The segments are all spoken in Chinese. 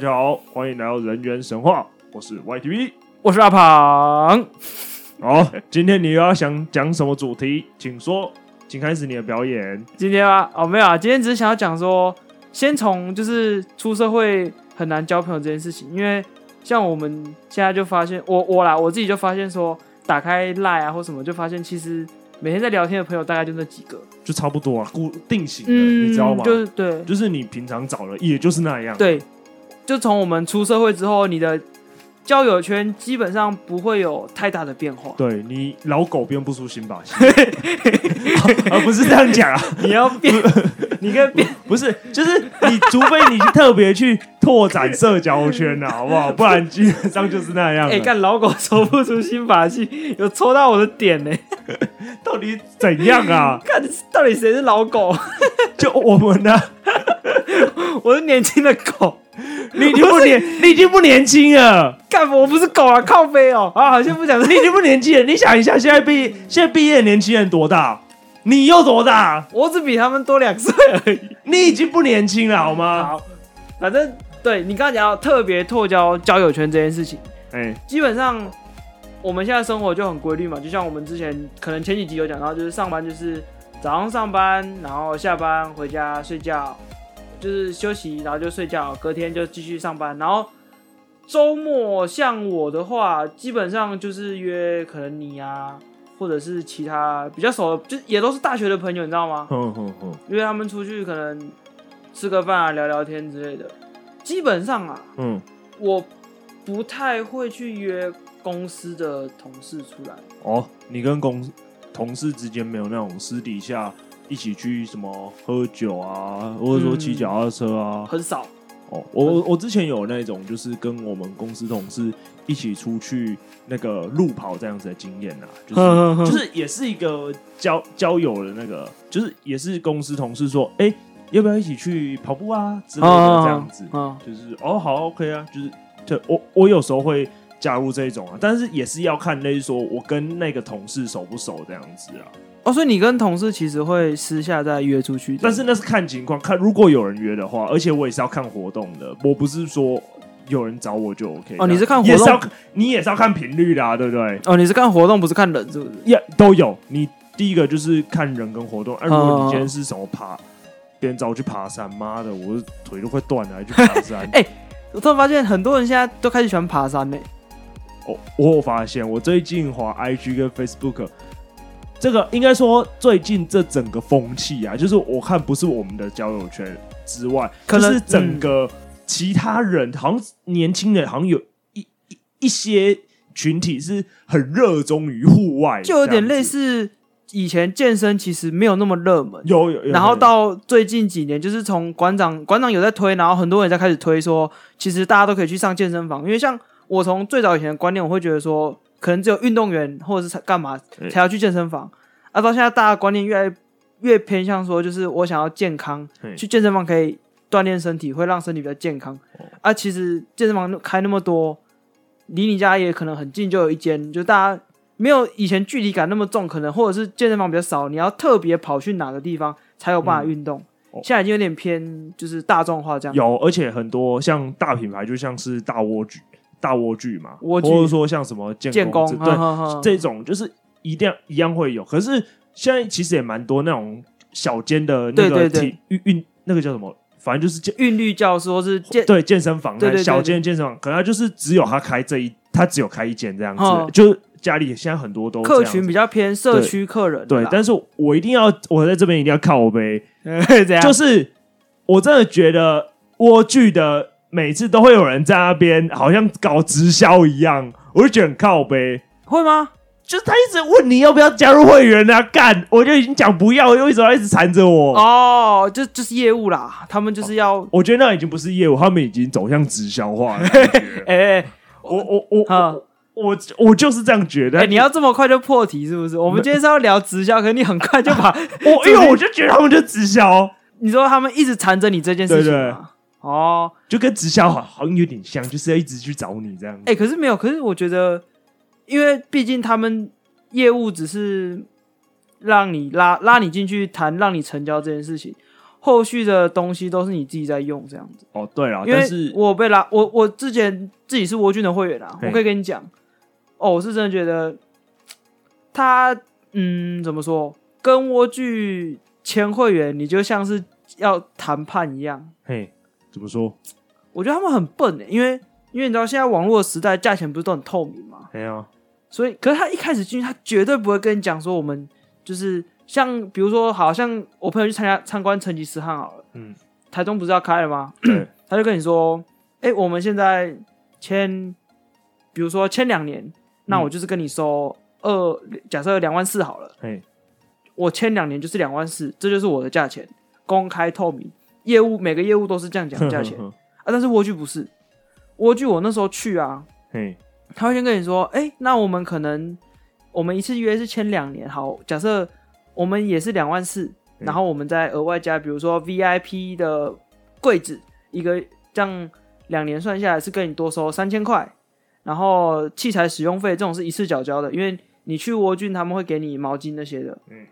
大家好，欢迎来到人猿神话，我是 YTV，我是阿庞。好，今天你又要想讲什么主题？请说，请开始你的表演。今天啊，哦，没有啊，今天只是想要讲说，先从就是出社会很难交朋友这件事情，因为像我们现在就发现，我我啦，我自己就发现说，打开 Line 啊或什么，就发现其实每天在聊天的朋友大概就那几个，就差不多啊，固定型的，嗯、你知道吗？就是对，就是你平常找的，也就是那样。对，就从我们出社会之后，你的。交友圈基本上不会有太大的变化。对，你老狗变不出新把戏，而 不是这样讲啊！你要变，你可以变，不是，就是你，除非你特别去拓展社交圈啊，好不好？不然基本上就是那样。哎、欸，看老狗抽不出新把戏，有抽到我的点呢？到底怎样啊？看到底谁是老狗？就我们呢、啊？我是年轻的狗。你已经不年，你已经不年轻了。干，我不是狗啊，靠背哦。啊，好像不讲。你已经不年轻了。你想一下，现在毕现在毕业的年轻人多大？你又多大？我只比他们多两岁而已。你已经不年轻了，好吗？好，反正对你刚才讲到特别拓交交友圈这件事情，哎、欸，基本上我们现在生活就很规律嘛。就像我们之前可能前几集有讲到，就是上班就是早上上班，然后下班回家睡觉。就是休息，然后就睡觉，隔天就继续上班。然后周末像我的话，基本上就是约可能你啊，或者是其他比较熟的，就也都是大学的朋友，你知道吗？嗯嗯嗯。约他们出去可能吃个饭啊，聊聊天之类的。基本上啊，嗯，我不太会去约公司的同事出来。哦，你跟公司同事之间没有那种私底下。一起去什么喝酒啊，或者说骑脚踏车啊，嗯、很少。哦，我我之前有那种，就是跟我们公司同事一起出去那个路跑这样子的经验啊，就是呵呵呵就是也是一个交交友的那个，就是也是公司同事说，哎、欸，要不要一起去跑步啊？之类的这样子，呵呵呵就是哦好 OK 啊，就是就我我有时候会加入这种啊，但是也是要看，类似说我跟那个同事熟不熟这样子啊。哦，所以你跟同事其实会私下再约出去，但是那是看情况，看如果有人约的话，而且我也是要看活动的，我不是说有人找我就 OK。哦，你是看活动，也是要你也是要看频率的，对不对？哦，你是看活动，不是看人，是不是？也、yeah, 都有。你第一个就是看人跟活动。哎、啊，如果你今天是什么爬，别人找我去爬山，妈的，我腿都快断了，还去爬山。哎、欸，我突然发现很多人现在都开始喜欢爬山呢。哦，我有发现，我最近滑 IG 跟 Facebook。这个应该说，最近这整个风气啊，就是我看不是我们的交友圈之外，可能就是整个其他人，好像年轻人好像有一一一些群体是很热衷于户外，就有点类似以前健身其实没有那么热门，有有，有，然后到最近几年，就是从馆长馆长有在推，然后很多人在开始推说，其实大家都可以去上健身房，因为像我从最早以前的观念，我会觉得说。可能只有运动员或者是干嘛才要去健身房，啊，到现在大家观念越来越偏向说，就是我想要健康，去健身房可以锻炼身体，会让身体比较健康。啊，其实健身房开那么多，离你家也可能很近，就有一间，就大家没有以前距离感那么重，可能或者是健身房比较少，你要特别跑去哪个地方才有办法运动。现在已经有点偏就是大众化这样。有，而且很多像大品牌，就像是大蜗居。大蜗苣嘛，或者说像什么建工，对，这种就是一定要一样会有。可是现在其实也蛮多那种小间的那个体运运那个叫什么，反正就是健韵律教室或是健对健身房，小间健身房，可能他就是只有他开这一，他只有开一间这样子。就是家里现在很多都客群比较偏社区客人，对。但是我一定要我在这边一定要靠呗，就是我真的觉得蜗苣的。每次都会有人在那边，好像搞直销一样，我就觉得很靠北。会吗？就是他一直问你要不要加入会员啊，干，我就已经讲不要，又为什么要一直缠着我？哦，就就是业务啦，他们就是要。我觉得那已经不是业务，他们已经走向直销化了。哎、欸，我我我我我我就是这样觉得。哎、欸，你要这么快就破题是不是？我们今天是要聊直销，可是你很快就把 我，因为我就觉得他们就直销。你说他们一直缠着你这件事情吗？哦，就跟直销好好像有点像，就是要一直去找你这样。哎、欸，可是没有，可是我觉得，因为毕竟他们业务只是让你拉拉你进去谈，让你成交这件事情。后续的东西都是你自己在用这样子。哦，对啊，因为我被拉，我我之前自己是蜗居的会员啊，我可以跟你讲，哦，我是真的觉得他，嗯，怎么说，跟蜗居签会员，你就像是要谈判一样。嘿，怎么说？我觉得他们很笨诶，因为因为你知道现在网络的时代，价钱不是都很透明吗？没有。所以，可是他一开始进去，他绝对不会跟你讲说我们就是像，比如说，好像我朋友去参加参观成吉思汗好了，嗯，台中不是要开了吗？对，他就跟你说，哎、欸，我们现在签，比如说签两年，那我就是跟你收二，假设两万四好了，嘿，我签两年就是两万四，这就是我的价钱，公开透明，业务每个业务都是这样讲价钱。啊，但是蜗居不是，蜗居我那时候去啊，嘿。他会先跟你说：“哎、欸，那我们可能我们一次约是签两年，好，假设我们也是两万四，然后我们再额外加，比如说 VIP 的柜子一个，这样两年算下来是跟你多收三千块，然后器材使用费这种是一次缴交的，因为你去蜗居他们会给你毛巾那些的，嗯，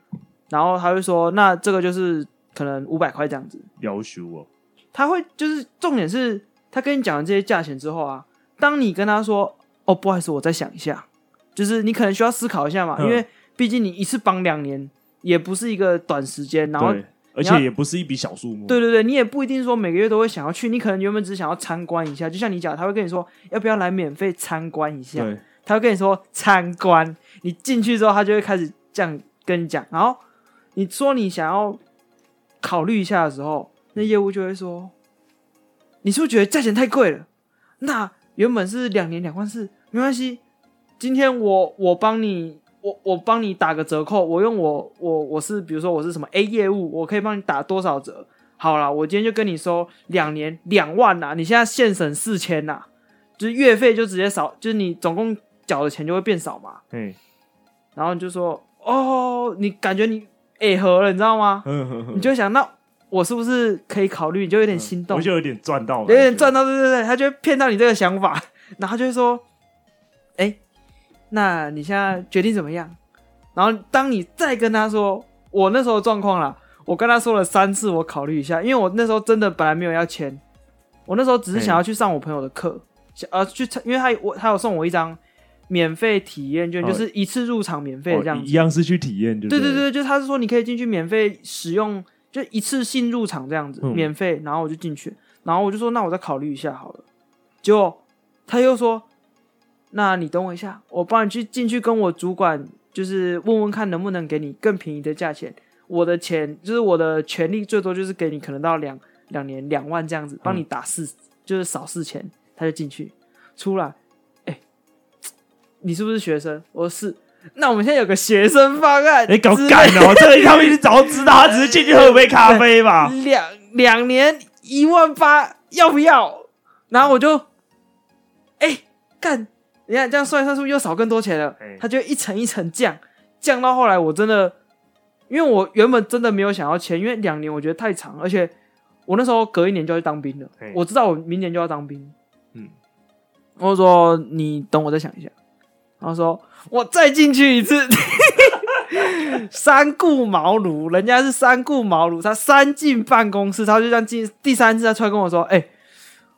然后他会说，那这个就是可能五百块这样子，要求哦，他会就是重点是他跟你讲了这些价钱之后啊，当你跟他说。哦，不好意思，我再想一下。就是你可能需要思考一下嘛，嗯、因为毕竟你一次绑两年也不是一个短时间，然后而且也不是一笔小数目。对对对，你也不一定说每个月都会想要去，你可能原本只想要参观一下。就像你讲，他会跟你说要不要来免费参观一下，对他会跟你说参观。你进去之后，他就会开始这样跟你讲。然后你说你想要考虑一下的时候，那业务就会说：“你是不是觉得价钱太贵了？那原本是两年两万四。”没关系，今天我我帮你，我我帮你打个折扣，我用我我我是比如说我是什么 A 业务，我可以帮你打多少折？好了，我今天就跟你说两年两万呐，你现在现省四千呐，就是月费就直接少，就是你总共缴的钱就会变少嘛。嗯，然后你就说哦，你感觉你哎合了，你知道吗？你就想那我是不是可以考虑？你就有点心动，我就有点赚到了，有点赚到，对对对，他就会骗到你这个想法，然后就会说。哎、欸，那你现在决定怎么样？然后当你再跟他说我那时候状况了，我跟他说了三次，我考虑一下，因为我那时候真的本来没有要签，我那时候只是想要去上我朋友的课，想呃去，因为他我他有送我一张免费体验券，就是一次入场免费这样子，哦，一样是去体验，对对对，就是他是说你可以进去免费使用，就一次性入场这样子，嗯、免费，然后我就进去，然后我就说那我再考虑一下好了，结果他又说。那你等我一下，我帮你去进去跟我主管，就是问问看能不能给你更便宜的价钱。我的钱就是我的权利，最多就是给你可能到两两年两万这样子，帮你打四，嗯、就是少四千，他就进去出来。你是不是学生？我说是。那我们现在有个学生方案，你搞干哦！这个他们已经早知道，他 只是进去喝杯咖啡吧。两两年一万八，要不要？然后我就，哎、欸，干。你看这样算一算，是不是又少更多钱了？他就一层一层降，降到后来我真的，因为我原本真的没有想要签，因为两年我觉得太长，而且我那时候隔一年就要去当兵了，我知道我明年就要当兵。嗯，我说你等我再想一下，然后说我再进去一次，三顾茅庐，人家是三顾茅庐，他三进办公室，他就这样进第三次，他出来跟我说：“哎、欸，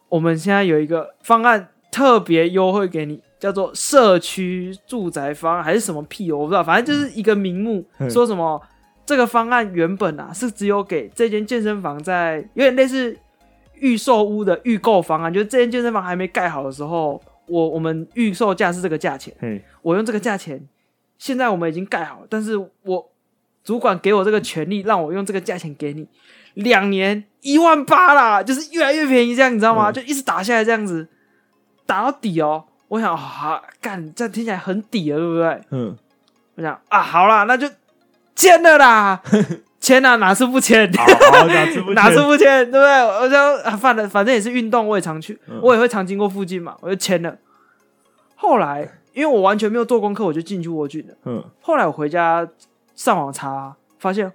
我们现在有一个方案特别优惠给你。”叫做社区住宅方案还是什么屁？哦我不知道，反正就是一个名目，嗯、说什么这个方案原本啊是只有给这间健身房在有点类似预售屋的预购方案，就是这间健身房还没盖好的时候，我我们预售价是这个价钱，嘿我用这个价钱，现在我们已经盖好了，但是我主管给我这个权利，让我用这个价钱给你两年一万八啦，就是越来越便宜，这样你知道吗？嗯、就一直打下来这样子，打到底哦。我想啊，干这样听起来很底了，对不对？嗯，我想啊，好啦，那就签了啦，签啊哪次不签？哪次不哪次不签？对不对？我就啊，反正反正也是运动，我也常去，嗯、我也会常经过附近嘛，我就签了。后来因为我完全没有做功课，我就进去窝俊了。嗯，后来我回家上网查，发现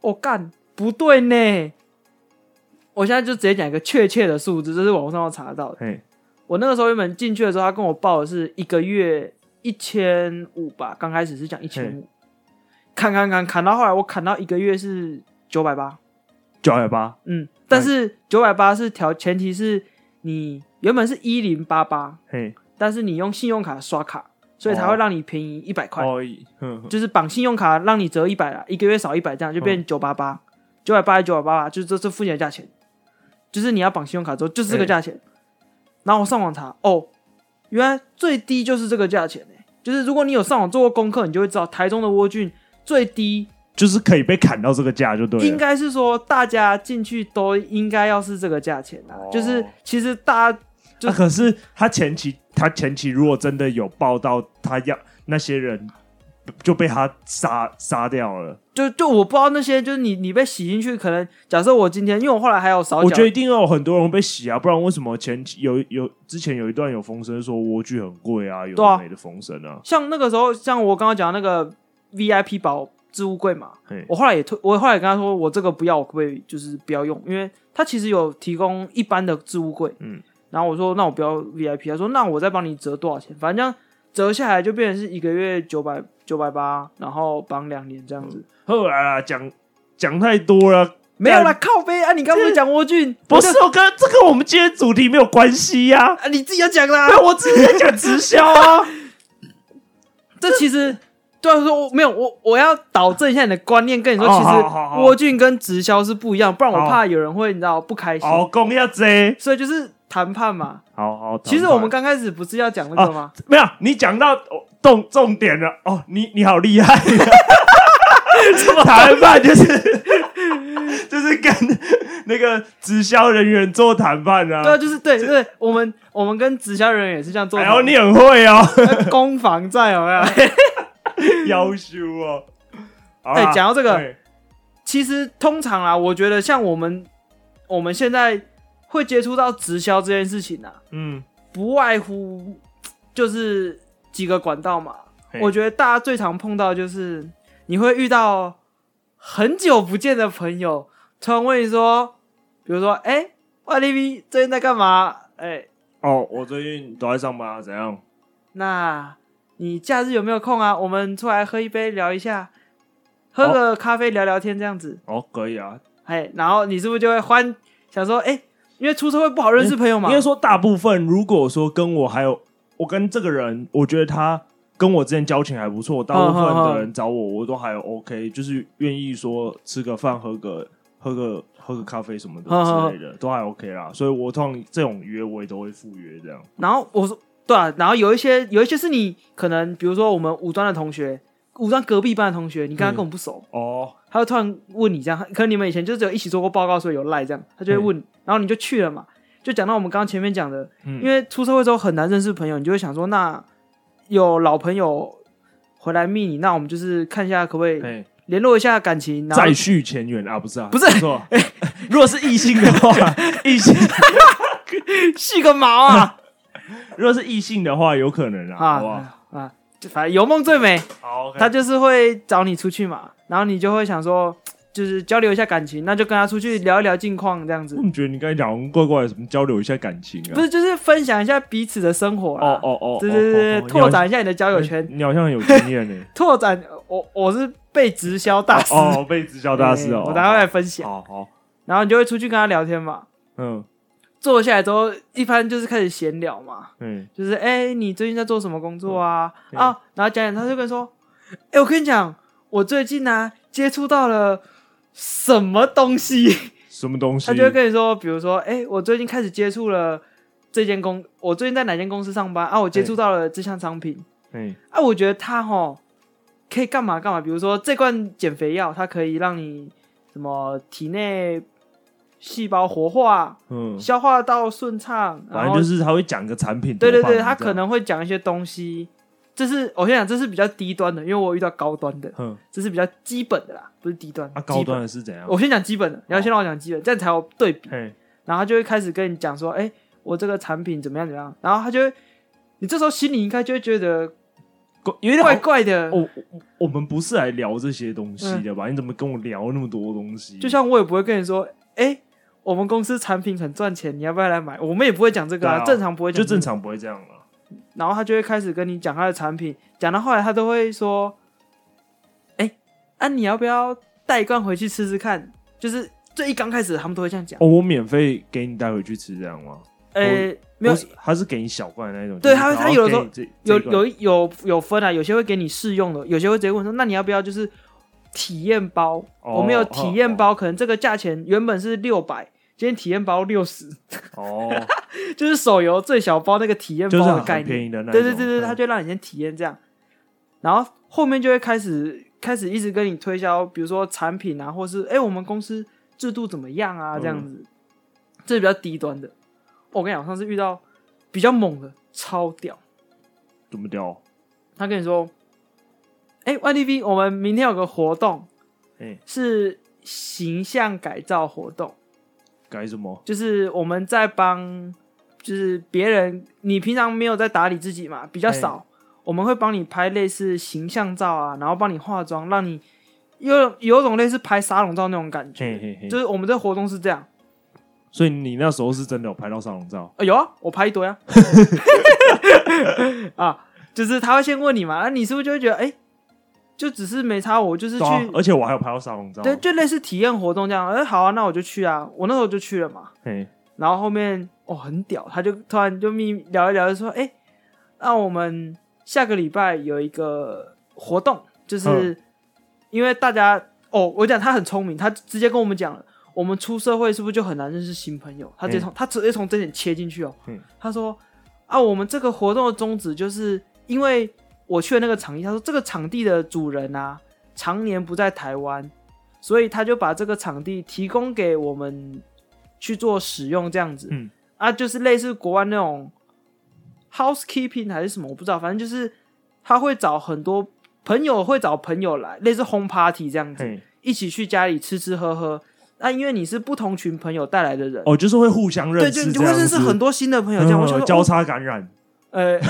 我干、哦、不对呢。我现在就直接讲一个确切的数字，这是网络上要查得到的。我那个时候原本进去的时候，他跟我报的是一个月一千五吧，刚开始是讲一千五，砍砍砍砍到后来，我砍到一个月是九百八，九百八，嗯，但是九百八是条前提是你原本是一零八八，嘿，但是你用信用卡刷卡，所以才会让你便宜一百块，哦、就是绑信用卡让你折一百啦，一个月少一百，这样就变九八八，九百八还是九百八八，就是这这附近的价钱，就是你要绑信用卡之后就是这个价钱，然后我上网查，哦，原来最低就是这个价钱呢，就是如果你有上网做过功课，你就会知道台中的蜗苣最低。就是可以被砍到这个价就对了。应该是说大家进去都应该要是这个价钱啊。Oh. 就是其实大家就、啊、可是他前期他前期如果真的有报道，他要那些人就被他杀杀掉了。就就我不知道那些就是你你被洗进去，可能假设我今天因为我后来还有少，我觉得一定要有很多人被洗啊，不然为什么前期有有之前有一段有风声说莴苣很贵啊，有美的风声啊，啊？像那个时候，像我刚刚讲那个 VIP 保。置物柜嘛，我后来也推，我后来也跟他说，我这个不要，我可不可以就是不要用？因为他其实有提供一般的置物柜，嗯，然后我说那我不要 VIP，他说那我再帮你折多少钱？反正这样折下来就变成是一个月九百九百八，然后绑两年这样子。后来啊，讲讲太多了，没有啦，靠背啊！你刚不是讲莴苣？不是，我跟这个我们今天主题没有关系呀、啊啊，你自己要讲啦，我自己在讲直销啊，这其实。对啊，说我没有我，我要导正一下你的观念，跟你说，其实莴苣跟直销是不一样，不然我怕有人会你知道不开心。好，公要这，所以就是谈判嘛。好好，其实我们刚开始不是要讲那个吗？没有，你讲到重重点了哦，你你好厉害，谈判就是就是跟那个直销人员做谈判啊。对啊，就是对对，我们我们跟直销人员也是这样做。然后你很会哦，攻防战有没有？夭寿哦！哎，讲到这个，其实通常啊，我觉得像我们我们现在会接触到直销这件事情啊，嗯，不外乎就是几个管道嘛。我觉得大家最常碰到就是你会遇到很久不见的朋友，突然问你说，比如说，哎，YDV 最近在干嘛？哎，哦，我最近都在上班啊，怎样？那。你假日有没有空啊？我们出来喝一杯聊一下，喝个咖啡聊聊天这样子。哦，可以啊。哎，然后你是不是就会欢想说，哎，因为出社会不好认识朋友嘛。应该说，大部分如果说跟我还有我跟这个人，我觉得他跟我之间交情还不错，大部分的人找我，我都还 OK，就是愿意说吃个饭、喝个喝个喝个咖啡什么的之类的，都还 OK 啦。所以我通常这种约我也都会赴约这样。然后我说。对啊，然后有一些有一些是你可能，比如说我们五专的同学，五专隔壁班的同学，你跟他根本不熟哦，他会突然问你这样，可能你们以前就只有一起做过报告，所以有赖这样，他就会问，然后你就去了嘛，就讲到我们刚刚前面讲的，因为出社会之后很难认识朋友，你就会想说，那有老朋友回来密你，那我们就是看一下可不可以联络一下感情，再续前缘啊？不是啊，不是错，如果是异性的话，异性。续个毛啊！如果是异性的话，有可能啊，啊好不好？啊，反正有梦最美。好，okay、他就是会找你出去嘛，然后你就会想说，就是交流一下感情，那就跟他出去聊一聊近况这样子。我觉得你刚才讲怪怪的，什么交流一下感情啊？不是，就是分享一下彼此的生活啊。哦哦哦，对对对，拓展一下你的交友圈。你好像很有经验呢。拓展，我我是被直销大师哦，被直销大师哦，我等下会来分享。好好，然后你就会出去跟他聊天嘛。嗯。坐下来之后，一般就是开始闲聊嘛，嗯，就是哎、欸，你最近在做什么工作啊？嗯、啊，然后讲讲，他就跟说，哎、欸，我跟你讲，我最近呢、啊、接触到了什么东西？什么东西？他就会跟你说，比如说，哎、欸，我最近开始接触了这间公，我最近在哪间公司上班啊？我接触到了这项商品，嗯，啊，我觉得它哈可以干嘛干嘛？比如说这罐减肥药，它可以让你什么体内。细胞活化，嗯，消化道顺畅，反正就是他会讲个产品，对对对，他可能会讲一些东西。这是我先讲，这是比较低端的，因为我遇到高端的，嗯，这是比较基本的啦，不是低端。啊，高端的是怎样？我先讲基本的，你要先让我讲基本，这样才有对比。然后他就会开始跟你讲说，哎，我这个产品怎么样怎么样。然后他就会，你这时候心里应该就会觉得有点怪怪的。我，我们不是来聊这些东西的吧？你怎么跟我聊那么多东西？就像我也不会跟你说，哎。我们公司产品很赚钱，你要不要来买？我们也不会讲这个啊，啊正常不会讲、这个，就正常不会这样了。然后他就会开始跟你讲他的产品，讲到后来他都会说：“哎、欸，啊，你要不要带一罐回去吃吃看？”就是最最一刚开始他们都会这样讲。哦，我免费给你带回去吃，这样吗？呃、欸，没有，他是给你小罐的那种。对，他他有的时候有有有有分啊，有些会给你试用的，有些会直接问说，那你要不要就是体验包？哦、我们有体验包，可能这个价钱原本是六百。今天体验包六十哦，就是手游最小包那个体验包的概念，对对对对，他就让你先体验这样，然后后面就会开始开始一直跟你推销，比如说产品啊，或是哎、欸、我们公司制度怎么样啊这样子，嗯、这是比较低端的。我跟你讲，上次遇到比较猛的，超屌，怎么屌？他跟你说，哎、欸、，YTV 我们明天有个活动，欸、是形象改造活动。改什么？就是我们在帮，就是别人，你平常没有在打理自己嘛，比较少，嘿我们会帮你拍类似形象照啊，然后帮你化妆，让你有有种类似拍沙龙照那种感觉。嘿嘿嘿就是我们这活动是这样。所以你那时候是真的有拍到沙龙照？呃？有啊，我拍一堆啊。啊，就是他会先问你嘛，那你是不是就会觉得，哎、欸？就只是没差，我就是去，啊、而且我还有拍到沙龙照，对，就类似体验活动这样。哎、欸，好啊，那我就去啊，我那时候就去了嘛。嘿然后后面哦很屌，他就突然就密聊一聊，就说，哎、欸，那我们下个礼拜有一个活动，就是因为大家哦，我讲他很聪明，他直接跟我们讲了，我们出社会是不是就很难认识新朋友？他直接从嘿他直接从这点切进去哦。嗯他说啊，我们这个活动的宗旨就是因为。我去了那个场地，他说这个场地的主人啊，常年不在台湾，所以他就把这个场地提供给我们去做使用，这样子，嗯，啊，就是类似国外那种 housekeeping 还是什么，我不知道，反正就是他会找很多朋友，会找朋友来，类似 home party 这样子，一起去家里吃吃喝喝。那、啊、因为你是不同群朋友带来的人，哦，就是会互相认识，对，就你就会认识很多新的朋友，这样，我想交叉感染。呃，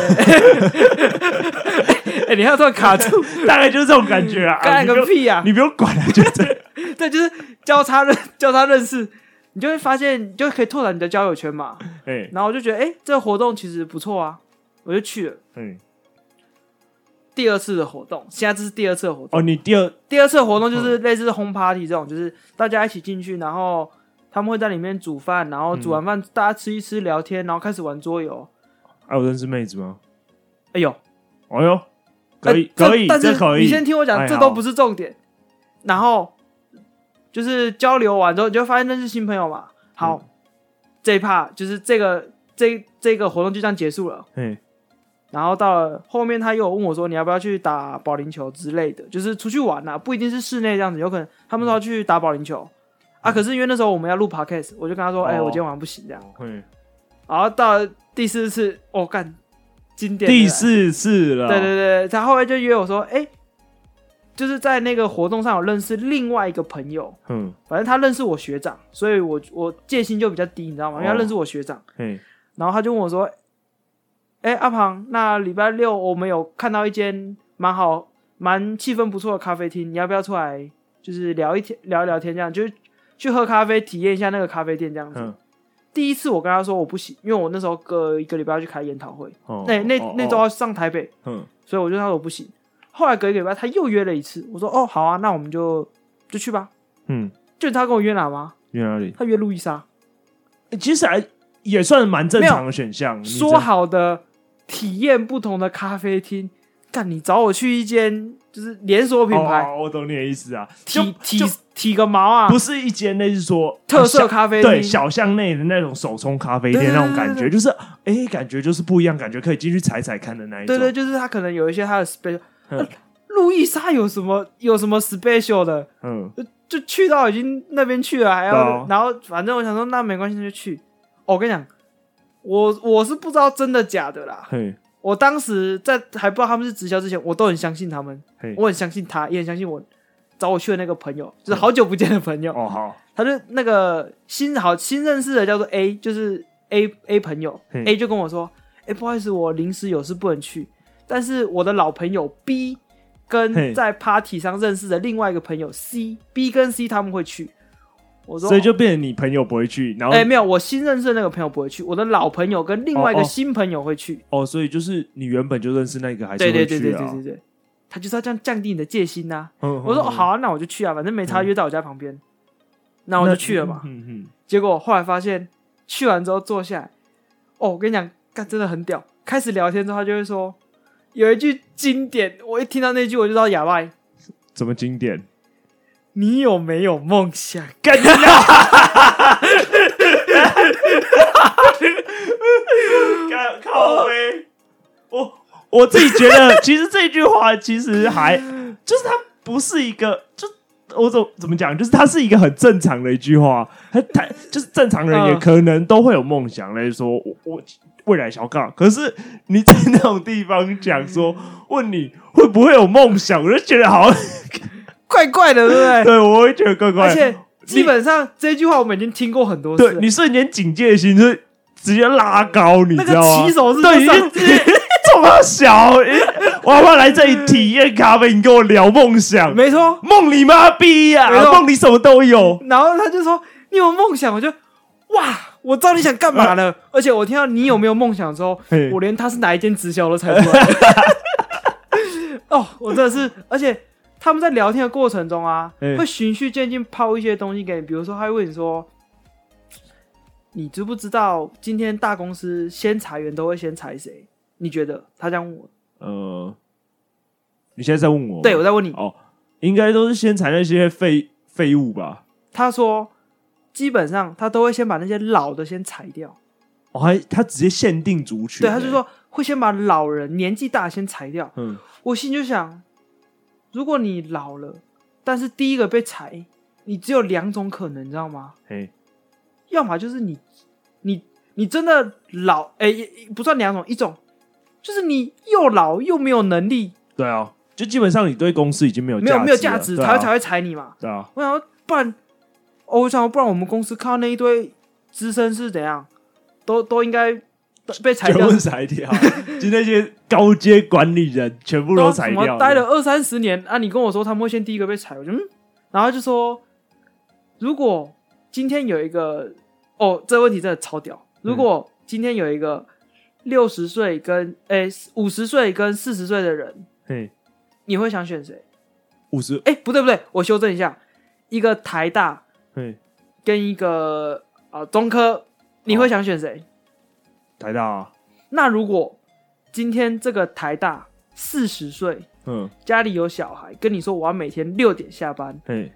哎、欸，你还要突然卡住，大概就是这种感觉啊！干个屁啊！你不用管了，就这样。对，就是交叉认交叉认识，你就会发现，你就可以拓展你的交友圈嘛。欸、然后我就觉得，哎、欸，这个活动其实不错啊，我就去了。嗯。第二次的活动，现在这是第二次的活动。哦，你第二第二次的活动就是类似 home party 这种，就是大家一起进去，然后他们会在里面煮饭，然后煮完饭大家吃一吃，聊天，然后开始玩桌游。还有认识妹子吗？哎呦，哎呦，可以可以，但是可以。你先听我讲，这都不是重点。然后就是交流完之后，你就发现认识新朋友嘛。好，这一趴就是这个这这个活动就这样结束了。嗯。然后到了后面，他又问我说：“你要不要去打保龄球之类的？就是出去玩啊，不一定是室内这样子，有可能他们说要去打保龄球啊。可是因为那时候我们要录 podcast，我就跟他说：‘哎，我今天晚上不行。’这样。嗯。然后到第四次，哦干，经典第四次了。对对对，他后来就约我说，哎，就是在那个活动上有认识另外一个朋友，嗯，反正他认识我学长，所以我我戒心就比较低，你知道吗？因为他认识我学长，嗯，然后他就问我说，哎，阿庞，那礼拜六我们有看到一间蛮好、蛮气氛不错的咖啡厅，你要不要出来，就是聊一天，聊一聊天，这样，就是去喝咖啡，体验一下那个咖啡店这样子。第一次我跟他说我不行，因为我那时候隔一个礼拜要去开研讨会，哦、那那那周要上台北，嗯、所以我就他说我不行。后来隔一个礼拜他又约了一次，我说哦好啊，那我们就就去吧。嗯，就他跟我约哪吗？约哪里？他约路易莎，其实还也算蛮正常的选项。说好的体验不同的咖啡厅，干你找我去一间。就是连锁品牌，哦，我懂你的意思啊。体体体个毛啊！不是一间那是说特色咖啡，对，小巷内的那种手冲咖啡店那种感觉，就是哎，感觉就是不一样，感觉可以进去踩踩看的那一种。对对，就是他可能有一些他的 special。路易莎有什么有什么 special 的？嗯，就就去到已经那边去了，还要然后反正我想说那没关系，就去。我跟你讲，我我是不知道真的假的啦。我当时在还不知道他们是直销之前，我都很相信他们，我很相信他，也很相信我找我去的那个朋友，就是好久不见的朋友。哦好，他就那个新好新认识的叫做 A，就是 A A 朋友，A 就跟我说，哎、欸，不好意思，我临时有事不能去，但是我的老朋友 B 跟在 party 上认识的另外一个朋友 C，B 跟 C 他们会去。我说，所以就变成你朋友不会去，然后哎、欸，没有，我新认识的那个朋友不会去，我的老朋友跟另外一个新朋友会去。哦，所以就是你原本就认识那个，还是会去啊？对对对对对对对，他就是要这样降低你的戒心呐、啊。嗯、我说、哦、好啊，那我就去啊，反正没差，约在我家旁边。嗯、那我就去了嘛。嗯嗯。结果后来发现，去完之后坐下来，哦，我跟你讲，干真的很屌。开始聊天之后，他就会说有一句经典，我一听到那句我就知道哑巴。怎么经典？你有没有梦想？干掉！靠杯！我我自己觉得，其实这句话其实还就是它不是一个，就我怎怎么讲，就是它是一个很正常的一句话。他他就是正常人也可能都会有梦想，来说我我未来想要干。可是你在那种地方讲说，问你会不会有梦想，我就觉得好像怪怪的，对不对？对，我会觉得怪怪的。而且基本上这句话我们已经听过很多次，对，你瞬间警戒心就直接拉高，你知道吗？起手是对，这么小，我要不要来这里体验咖啡？你跟我聊梦想，没错，梦你妈逼呀，梦里什么都有。然后他就说。你有梦想，我就哇！我知道你想干嘛了。而且我听到你有没有梦想之后，我连他是哪一间直销都猜出来。哦，我真的是，而且他们在聊天的过程中啊，会循序渐进抛一些东西给你，比如说他会问你说：“你知不知道今天大公司先裁员都会先裁谁？”你觉得？他这样问我。呃，你现在在问我？对，我在问你。哦，应该都是先裁那些废废物吧？他说。基本上他都会先把那些老的先裁掉，哦，还他直接限定族群，对，他就说会先把老人年纪大先裁掉。嗯，我心就想，如果你老了，但是第一个被裁，你只有两种可能，你知道吗？嘿，要么就是你你你真的老，哎、欸，不算两种，一种就是你又老又没有能力。对啊，就基本上你对公司已经没有没有没有价值，才会、啊、才会裁你嘛。对啊，我想说不然。我想，不然我们公司看到那一堆资深是怎样，都都应该被裁掉，裁掉，就那些高阶管理人全部都裁掉。待了二三十年啊！你跟我说他们会先第一个被裁，我就嗯，然后就说，如果今天有一个哦，这个问题真的超屌。如果今天有一个六十岁跟诶五十岁跟四十岁的人，嘿，你会想选谁？五十？哎，不对不对，我修正一下，一个台大嘿。跟一个啊、呃、中科，你会想选谁？台大啊。那如果今天这个台大四十岁，嗯，家里有小孩，跟你说我要每天六点下班，嘿，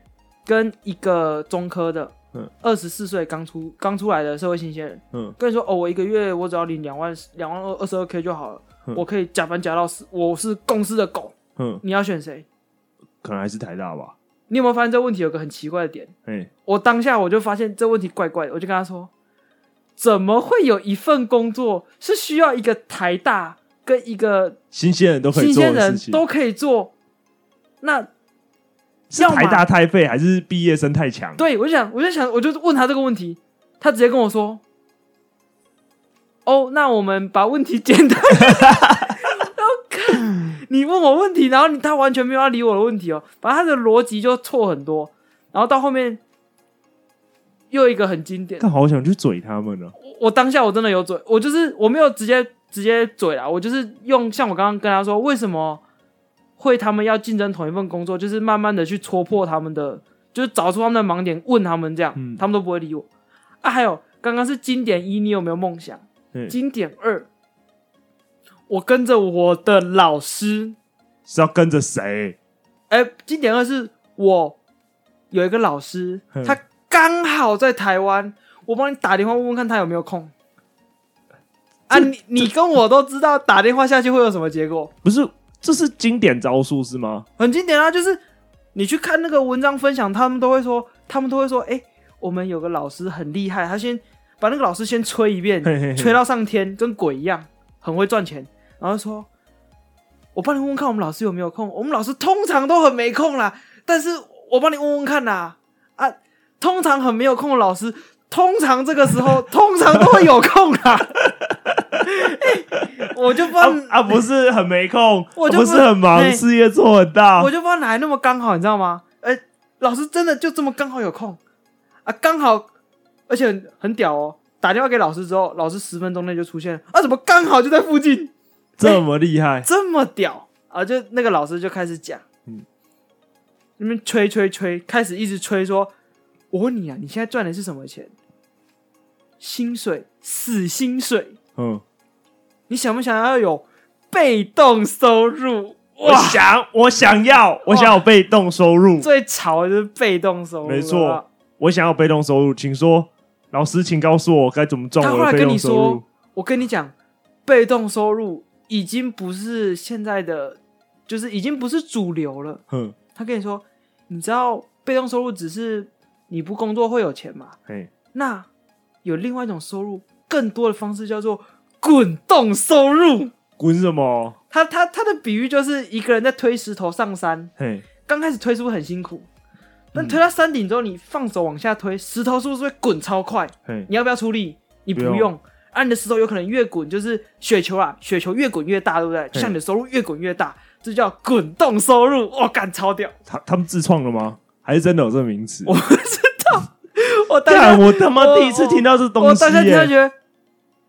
跟一个中科的，嗯，二十四岁刚出刚出来的社会新鲜人，嗯，跟你说哦，我一个月我只要领两万两万二二十二 K 就好了，嗯，我可以加班加到死，我是公司的狗，嗯，你要选谁？可能还是台大吧。你有没有发现这个问题有个很奇怪的点？嘿我当下我就发现这问题怪怪的，我就跟他说：怎么会有一份工作是需要一个台大跟一个新鲜人都可以做的事情，都可以做？那是台大太废，还是毕业生太强？对，我就想，我就想，我就问他这个问题，他直接跟我说：哦，那我们把问题简单。你问我问题，然后你他完全没有要理我的问题哦，反正他的逻辑就错很多，然后到后面又一个很经典，但好想去嘴他们呢。我当下我真的有嘴，我就是我没有直接直接嘴啊，我就是用像我刚刚跟他说，为什么会他们要竞争同一份工作，就是慢慢的去戳破他们的，就是找出他们的盲点，问他们这样，嗯、他们都不会理我啊。还有刚刚是经典一，你有没有梦想？嗯、经典二。我跟着我的老师是要跟着谁？哎、欸，经典二是我有一个老师，嗯、他刚好在台湾，我帮你打电话问问看他有没有空。啊，你你跟我都知道打电话下去会有什么结果？不是，这是经典招数是吗？很经典啊，就是你去看那个文章分享，他们都会说，他们都会说，哎、欸，我们有个老师很厉害，他先把那个老师先吹一遍，嘿嘿嘿吹到上天，跟鬼一样，很会赚钱。然后说：“我帮你问问看，我们老师有没有空？我们老师通常都很没空啦，但是我帮你问问看呐。啊，通常很没有空的老师，通常这个时候 通常都会有空啦。欸、我就不知道啊，啊，不是很没空，我就是很忙，欸、事业做很大，我就不知道哪来那么刚好，你知道吗？哎、欸，老师真的就这么刚好有空啊，刚好，而且很，很屌哦。打电话给老师之后，老师十分钟内就出现了，啊，怎么刚好就在附近？”这么厉害，这么屌啊！就那个老师就开始讲，嗯，那边吹吹吹，开始一直吹说，我问你啊，你现在赚的是什么钱？薪水，死薪水。嗯，你想不想要有被动收入？我想，我想要，我想要被动收入。最潮的就是被动收入，没错，我想要被动收入，请说，老师，请告诉我该怎么赚我的被动收入。我跟你讲，被动收入已经不是现在的，就是已经不是主流了。嗯，他跟你说，你知道被动收入只是你不工作会有钱吗？嘿，那有另外一种收入，更多的方式叫做滚动收入。滚什么？他他他的比喻就是一个人在推石头上山，嘿，刚开始推是不是很辛苦？但推到山顶之后，你放手往下推，石头是不是会滚超快？嘿，你要不要出力？你不用，按、啊、你的石头有可能越滚就是雪球啊，雪球越滚越大，对不对？就像你的收入越滚越大，这叫滚动收入。哇，干超屌！他他们自创的吗？还是真的有这个名词？我不知道。我当然我他妈第一次听到这东西，我大家听到觉得，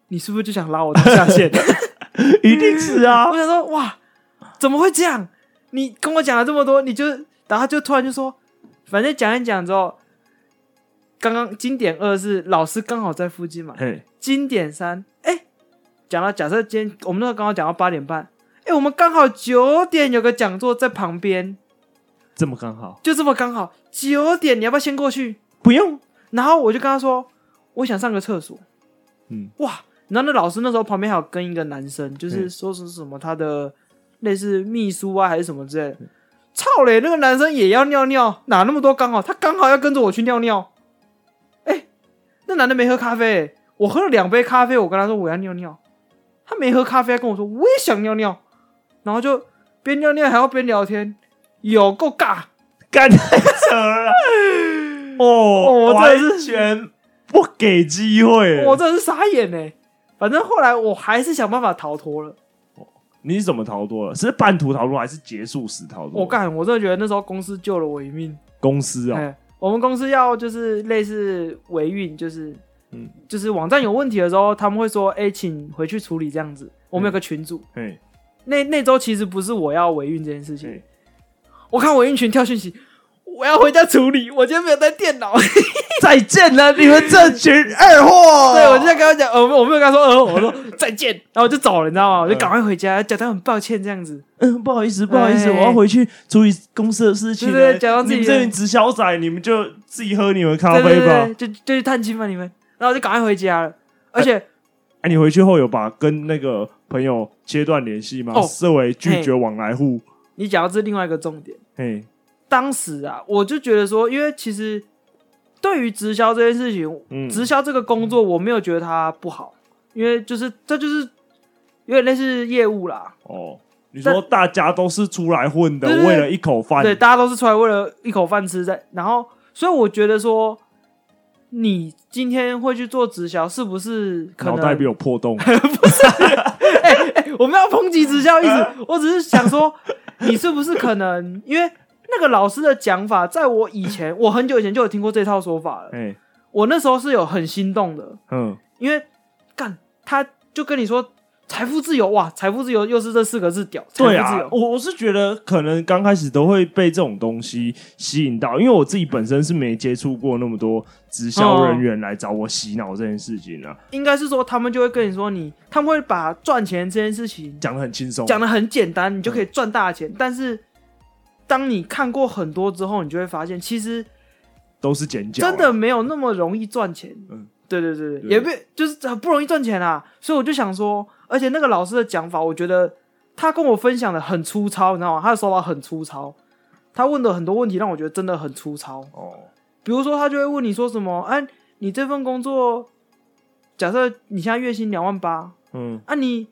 你是不是就想拉我到下线？一定是啊！我想说，哇，怎么会这样？你跟我讲了这么多，你就然后就突然就说，反正讲一讲之后，刚刚经典二是老师刚好在附近嘛。嘿，经典三，哎、欸，讲到假设今天我们那时候刚好讲到八点半，哎、欸，我们刚好九点有个讲座在旁边，这么刚好，就这么刚好九点，你要不要先过去？不用。然后我就跟他说，我想上个厕所。嗯，哇。然后那老师那时候旁边还有跟一个男生，就是说是什么他的类似秘书啊还是什么之类的。操嘞，那个男生也要尿尿，哪那么多刚好？他刚好要跟着我去尿尿。哎，那男的没喝咖啡，我喝了两杯咖啡，我跟他说我要尿尿，他没喝咖啡，还跟我说我也想尿尿，然后就边尿尿还要边聊天，有够尬，干太扯了。哦，我完全不给机会，我真的是傻眼呢。反正后来我还是想办法逃脱了。你是怎么逃脱了？是半途逃脱还是结束时逃脱？我干，我真的觉得那时候公司救了我一命。公司啊、哦，我们公司要就是类似维运，就是嗯，就是网站有问题的时候，他们会说：“哎、欸，请回去处理这样子。”我们有个群组，嗯、那那周其实不是我要维运这件事情，我看我运群跳讯息。我要回家处理，我今天没有带电脑。再见了，你们这群二货！对，我就在跟他讲，呃，我没有跟他说，呃，我说 再见，然后我就走了，你知道吗？我就赶快回家，讲他很抱歉这样子。嗯，不好意思，不好意思，我要回去处理公司的事情。对对，讲到自己这群直销仔，你们就自己喝你们咖啡吧，就就去探亲吧，你们。然后我就赶快回家了，而且，哎，你回去后有把跟那个朋友切断联系吗？设为拒绝往来户。你讲到这另外一个重点，嘿。当时啊，我就觉得说，因为其实对于直销这件事情，嗯，直销这个工作，我没有觉得它不好，因为就是这就是有点类似业务啦。哦，你说大家都是出来混的，为了一口饭，对，大家都是出来为了一口饭吃在。然后，所以我觉得说，你今天会去做直销，是不是可能脑袋没有破洞？不是，哎哎，我们要抨击直销意思，我只是想说，你是不是可能因为。那个老师的讲法，在我以前，我很久以前就有听过这套说法了。欸、我那时候是有很心动的。嗯，因为干他就跟你说财富自由，哇，财富自由又是这四个字屌。对啊，我我是觉得可能刚开始都会被这种东西吸引到，因为我自己本身是没接触过那么多直销人员来找我洗脑这件事情啊。应该是说他们就会跟你说你，你他们会把赚钱这件事情讲的很轻松，讲的很简单，你就可以赚大钱，嗯、但是。当你看过很多之后，你就会发现，其实都是捡脚，真的没有那么容易赚钱。嗯，对对对，对也不就是很不容易赚钱啊。所以我就想说，而且那个老师的讲法，我觉得他跟我分享的很粗糙，你知道吗？他的手法很粗糙，他问的很多问题让我觉得真的很粗糙。哦，比如说他就会问你说什么？哎，你这份工作，假设你现在月薪两万八，嗯，啊你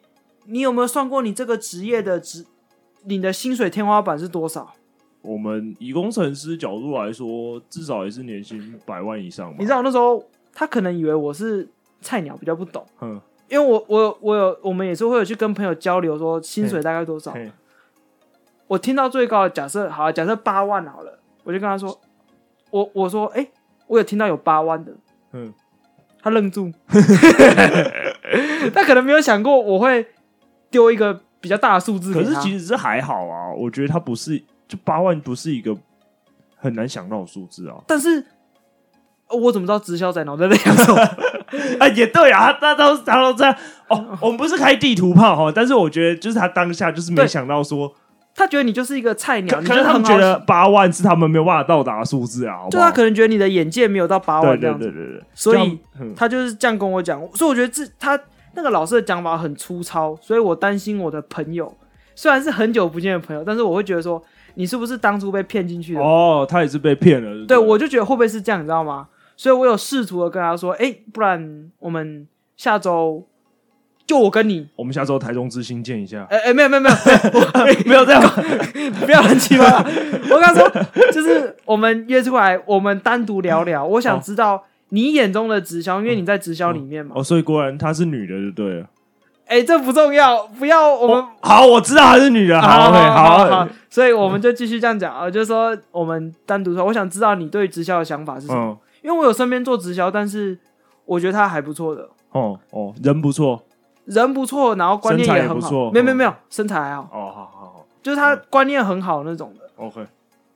你有没有算过你这个职业的职，你的薪水天花板是多少？我们以工程师角度来说，至少也是年薪百万以上吧。你知道那时候他可能以为我是菜鸟，比较不懂。嗯，因为我我我有我们也是会有去跟朋友交流，说薪水大概多少。我听到最高的假设，好，假设八万好了，我就跟他说，我我说，哎、欸，我有听到有八万的。嗯，他愣住，他可能没有想过我会丢一个比较大的数字。可是其实是还好啊，我觉得他不是。就八万不是一个很难想到的数字啊，但是我怎么知道直销仔脑袋在想什么？啊，也对啊，他都他都这样。哦，我们不是开地图炮哈，但是我觉得就是他当下就是没想到说，他觉得你就是一个菜鸟，可能他们觉得八万是他们没有办法到达的数字啊，就他可能觉得你的眼界没有到八万这样子，对对对对对，所以他就是这样跟我讲，所以我觉得这他那个老师的讲法很粗糙，所以我担心我的朋友，虽然是很久不见的朋友，但是我会觉得说，你是不是当初被骗进去的？哦，他也是被骗了？对，我就觉得会不会是这样，你知道吗？所以我有试图的跟他说，哎、欸，不然我们下周就我跟你，我们下周台中之星见一下。哎、欸、哎、欸，没有没有没有，没有这样，不要乱七八糟。我跟他说，就是我们约出来，我们单独聊聊。我想知道你眼中的直销，因为你在直销里面嘛。哦，所以果然她是女的，就对了。哎、欸，这不重要，不要我们、哦、好，我知道她是女的。好，好，好，好，好，所以我们就继续这样讲啊，就是说我们单独说，我想知道你对直销的想法是什么。嗯因为我有身边做直销，但是我觉得他还不错的。哦哦，人不错，人不错，然后观念也很好。没有没有没有，身材还好。哦，好好好，就是他观念很好那种的。OK。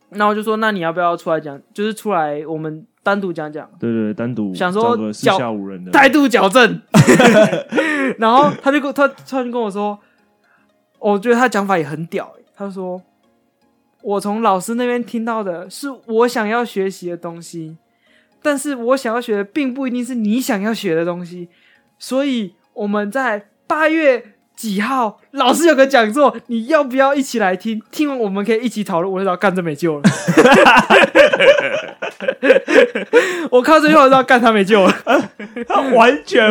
那我就说，那你要不要出来讲？就是出来我们单独讲讲。对对对，单独想说四下无人的态度矫正。然后他就跟他突然跟我说，我觉得他讲法也很屌。他说，我从老师那边听到的是我想要学习的东西。但是我想要学的并不一定是你想要学的东西，所以我们在八月几号老师有个讲座，你要不要一起来听？听完我们可以一起讨论。我就知道干这没救了，我靠这句话知道干他没救了，他完全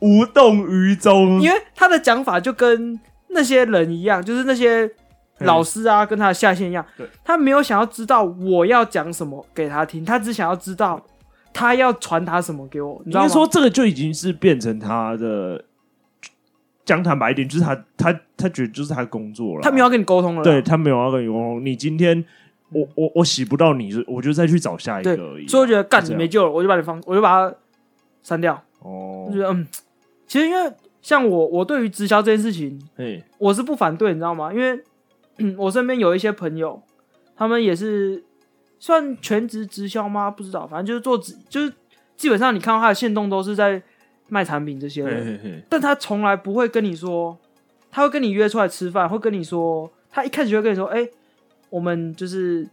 无动于衷，因为他的讲法就跟那些人一样，就是那些老师啊，跟他的下线一样，他没有想要知道我要讲什么给他听，他只想要知道。他要传达什么给我？你知道？说这个就已经是变成他的，讲坦白一点，就是他他他觉得就是他工作了，他没有要跟你沟通了，对他没有要跟你沟通。你今天我我我洗不到你，我就再去找下一个而已。所以我觉得干你没救了，我就把你放，我就把它删掉。哦，我觉得嗯，其实因为像我，我对于直销这件事情，哎，我是不反对，你知道吗？因为我身边有一些朋友，他们也是。算全职直销吗？不知道，反正就是做直，就是基本上你看到他的线动都是在卖产品这些的，嘿嘿嘿，但他从来不会跟你说，他会跟你约出来吃饭，会跟你说，他一开始就会跟你说，哎、欸，我们就是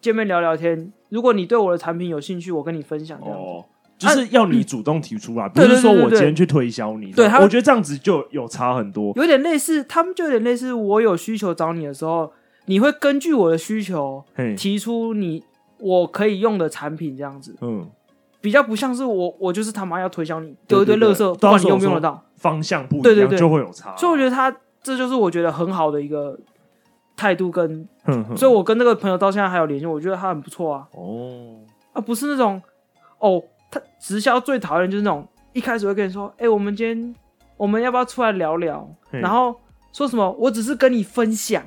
见面聊聊天。如果你对我的产品有兴趣，我跟你分享这样。哦，就是要你主动提出来，啊、不是说我今天去推销你。对，我觉得这样子就有差很多，有点类似，他们就有点类似，我有需求找你的时候。你会根据我的需求提出你我可以用的产品，这样子，嗯，比较不像是我我就是他妈要推销你丢一堆垃圾，不管你用不用得到，方向不一样，对对对，就会有差。所以我觉得他这就是我觉得很好的一个态度跟，所以我跟那个朋友到现在还有联系，我觉得他很不错啊。哦，啊，不是那种哦，他直销最讨厌就是那种一开始会跟你说，哎，我们今天我们要不要出来聊聊？然后说什么，我只是跟你分享。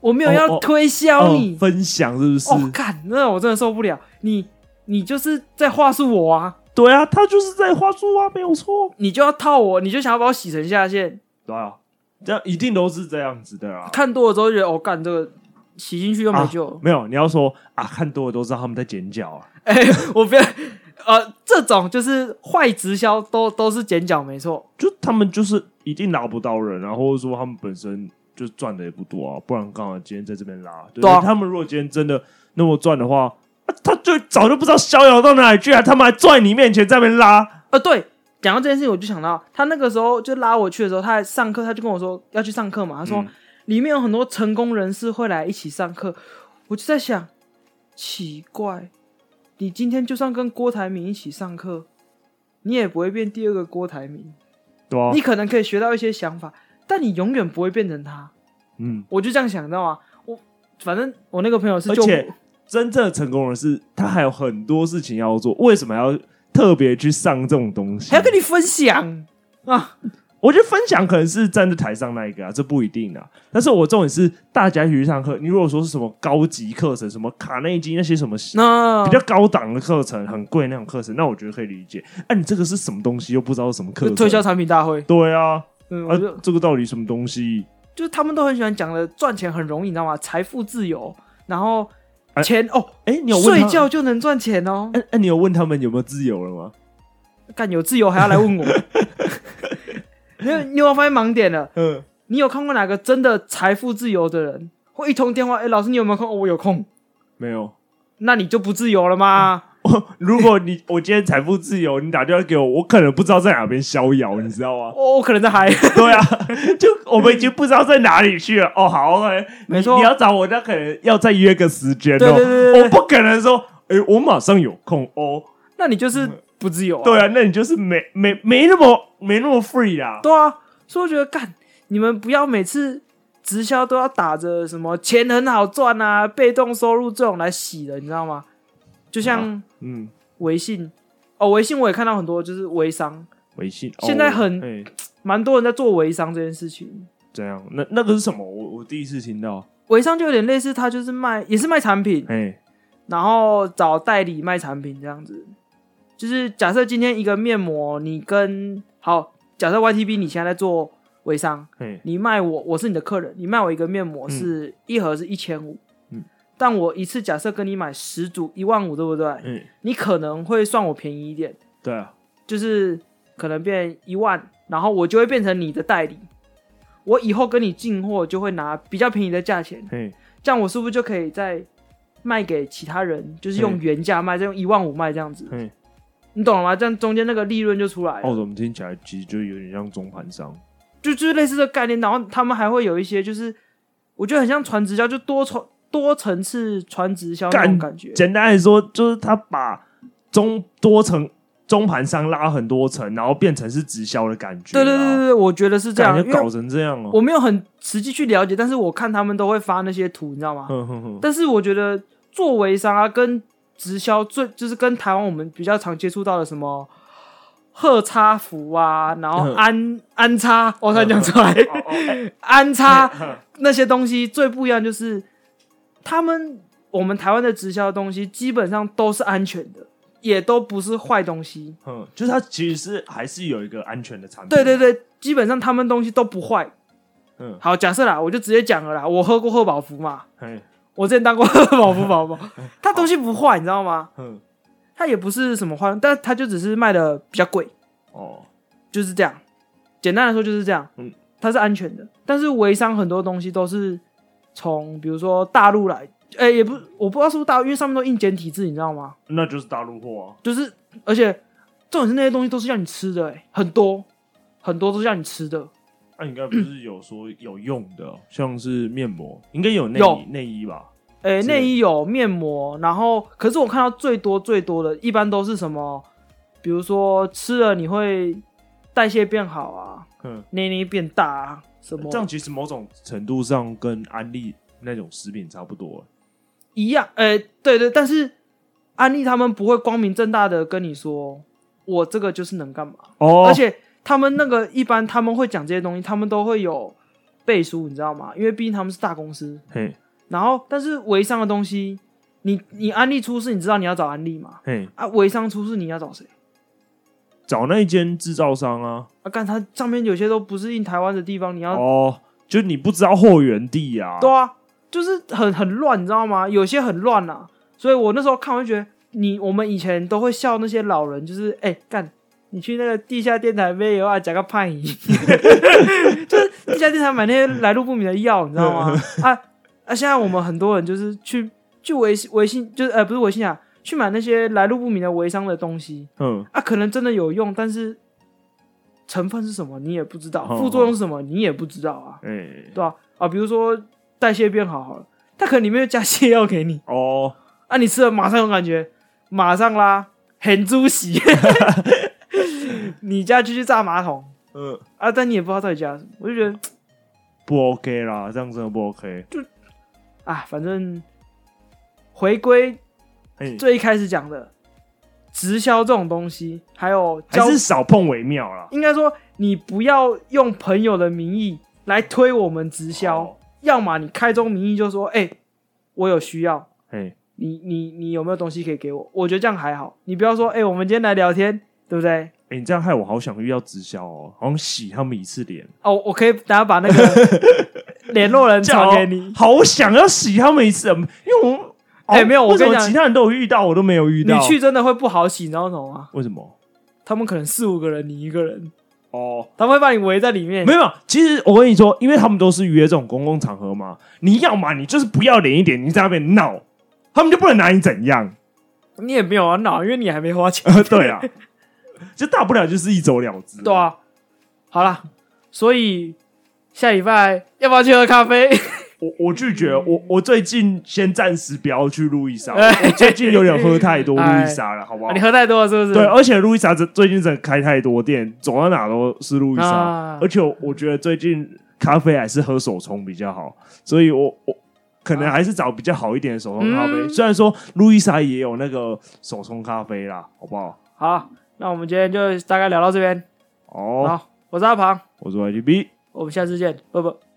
我没有要推销你、哦哦哦，分享是不是？哦，干，那我真的受不了。你，你就是在话术我啊！对啊，他就是在话术啊，没有错。你就要套我，你就想要把我洗成下线。对啊，这样一定都是这样子的啊。看多了之后就觉得，哦，干这个洗进去又没救、啊。没有，你要说啊，看多了都知道他们在剪脚啊。哎、欸，我不要，呃，这种就是坏直销，都都是剪脚，没错。就他们就是一定拿不到人啊，或者说他们本身。就赚的也不多啊，不然刚好今天在这边拉。对，他们如果今天真的那么赚的话，他就早就不知道逍遥到哪里去了。他们还在你面前在那边拉。呃，对，讲到这件事情，我就想到他那个时候就拉我去的时候，他还上课，他就跟我说要去上课嘛。他说、嗯、里面有很多成功人士会来一起上课。我就在想，奇怪，你今天就算跟郭台铭一起上课，你也不会变第二个郭台铭。对啊，你可能可以学到一些想法。但你永远不会变成他，嗯，我就这样想，知道吗？我反正我那个朋友是，而且真正成功人是，他还有很多事情要做，为什么要特别去上这种东西？还要跟你分享啊？我觉得分享可能是站在台上那一个啊，这不一定啊。但是我重点是大家一起去上课。你如果说是什么高级课程，什么卡内基那些什么那比较高档的课程，很贵那种课程，那我觉得可以理解。哎、啊，你这个是什么东西？又不知道是什么课程？推销产品大会？对啊。嗯，啊，这个到底什么东西？就是他们都很喜欢讲的，赚钱很容易，你知道吗？财富自由，然后钱哦，哎，你有睡觉就能赚钱哦？哎哎，你有问他们有没有自由了吗？干有自由还要来问我？你有你有没有发现盲点了？嗯，你有看过哪个真的财富自由的人？会一通电话，哎，老师你有没有空？我有空，没有，那你就不自由了吗？如果你我今天财富自由，你打电话给我，我可能不知道在哪边逍遥，你知道吗？我我可能在嗨。对啊，就我们已经不知道在哪里去了。哦，好没错，你要找我，那可能要再约个时间哦。我不可能说，哎，我马上有空哦。那你就是不自由啊。对啊，那你就是没没没那么没那么 free 啊。对啊，所以我觉得干，你们不要每次直销都要打着什么钱很好赚啊，被动收入这种来洗的，你知道吗？就像嗯，微信哦，微信我也看到很多，就是微商。微信现在很蛮多人在做微商这件事情。这样？那那个是什么？我我第一次听到。微商就有点类似，他就是卖，也是卖产品，然后找代理卖产品这样子。就是假设今天一个面膜，你跟好，假设 YTB 你现在在做微商，你卖我，我是你的客人，你卖我一个面膜是一盒是一千五。但我一次假设跟你买十组一万五，对不对？嗯，你可能会算我便宜一点。对啊，就是可能变一万，然后我就会变成你的代理。我以后跟你进货就会拿比较便宜的价钱。嗯，这样我是不是就可以再卖给其他人？就是用原价卖，再用一万五卖这样子。嗯，你懂了吗？这样中间那个利润就出来了。哦，怎么听起来其实就有点像中盘商，就就是类似的概念。然后他们还会有一些，就是我觉得很像传直销，就多传。多层次传直销那种感觉，简单来说就是他把中多层中盘商拉很多层，然后变成是直销的感觉。对对对对，我觉得是这样，搞成这样哦。我没有很实际去了解，但是我看他们都会发那些图，你知道吗？但是我觉得做微商啊，跟直销最就是跟台湾我们比较常接触到的什么贺插福啊，然后安安插，我才讲出来，安插那些东西最不一样就是。他们我们台湾的直销的东西基本上都是安全的，也都不是坏东西。嗯，就是它其实是还是有一个安全的产品。对对对，基本上他们东西都不坏。嗯，好，假设啦，我就直接讲了啦，我喝过贺宝福嘛。嘿我之前当过贺宝福宝宝，它东西不坏，你知道吗？嗯，它也不是什么坏，但它就只是卖的比较贵。哦，就是这样。简单来说就是这样。嗯，它是安全的，但是微商很多东西都是。从比如说大陆来，哎、欸，也不，我不知道是不是大陆，因为上面都印简体字，你知道吗？那就是大陆货啊。就是，而且重点是那些东西都是要你吃的、欸，哎，很多很多都是要你吃的。那、啊、应该不是有说有用的，嗯、像是面膜，应该有内衣内衣吧？哎、欸，内衣有面膜，然后可是我看到最多最多的，一般都是什么？比如说吃了你会代谢变好啊，嗯，内内变大啊。什么？这样其实某种程度上跟安利那种食品差不多，一样。哎、欸，对对，但是安利他们不会光明正大的跟你说，我这个就是能干嘛。哦，而且他们那个一般他们会讲这些东西，他们都会有背书，你知道吗？因为毕竟他们是大公司。嘿，然后但是微商的东西，你你安利出事，你知道你要找安利吗？嘿，啊，微商出事你要找谁？找那一间制造商啊！啊，干它上面有些都不是印台湾的地方，你要哦，就你不知道货源地啊。对啊，就是很很乱，你知道吗？有些很乱啊，所以我那时候看，我就觉得你我们以前都会笑那些老人，就是哎干，你去那个地下电台买药啊，加个派姨，就是地下电台买那些来路不明的药，你知道吗？啊啊！现在我们很多人就是去去微微信，就是呃不是微信啊。去买那些来路不明的微商的东西，嗯。啊，可能真的有用，但是成分是什么你也不知道，副作用是什么你也不知道啊，嗯，对吧？啊，比如说代谢变好好了，它可能里面又加泻药给你。哦，啊，你吃了马上有感觉，马上啦，很猪喜，你家就去炸马桶，嗯。啊，但你也不知道到底加什么，我就觉得不 OK 啦，这样真的不 OK，就啊，反正回归。最一开始讲的直销这种东西，还有还是少碰为妙啦。应该说，你不要用朋友的名义来推我们直销，哦、要么你开宗明义就说：“哎、欸，我有需要，哎你你你有没有东西可以给我？”我觉得这样还好。你不要说：“哎、欸，我们今天来聊天，对不对？”哎、欸，你这样害我好想遇到直销哦，好想洗他们一次脸哦。我可以等下把那个 联络人传给你，好想要洗他们一次，因为我。哎，没有，我跟你讲，其他人都有遇到，我都没有遇到。你去真的会不好洗，你知道什么吗？为什么？他们可能四五个人，你一个人哦，他们会把你围在里面。没有，其实我跟你说，因为他们都是约这种公共场合嘛，你要嘛，你就是不要脸一点，你在那边闹，他们就不能拿你怎样。你也没有啊闹，因为你还没花钱。对啊，就大不了就是一走了之。对啊，好了，所以下礼拜要不要去喝咖啡？我我拒绝，我我最近先暂时不要去路易莎，我最近有点喝太多 路易莎了，好不好？你喝太多了是不是？对，而且路易莎这最近在开太多店，走到哪都是路易莎，而且我觉得最近咖啡还是喝手冲比较好，所以我我可能还是找比较好一点的手冲咖啡。虽然说路易莎也有那个手冲咖啡啦，好不好？好，那我们今天就大概聊到这边。哦，好，我是阿庞，我是 YGB，我们下次见，拜拜。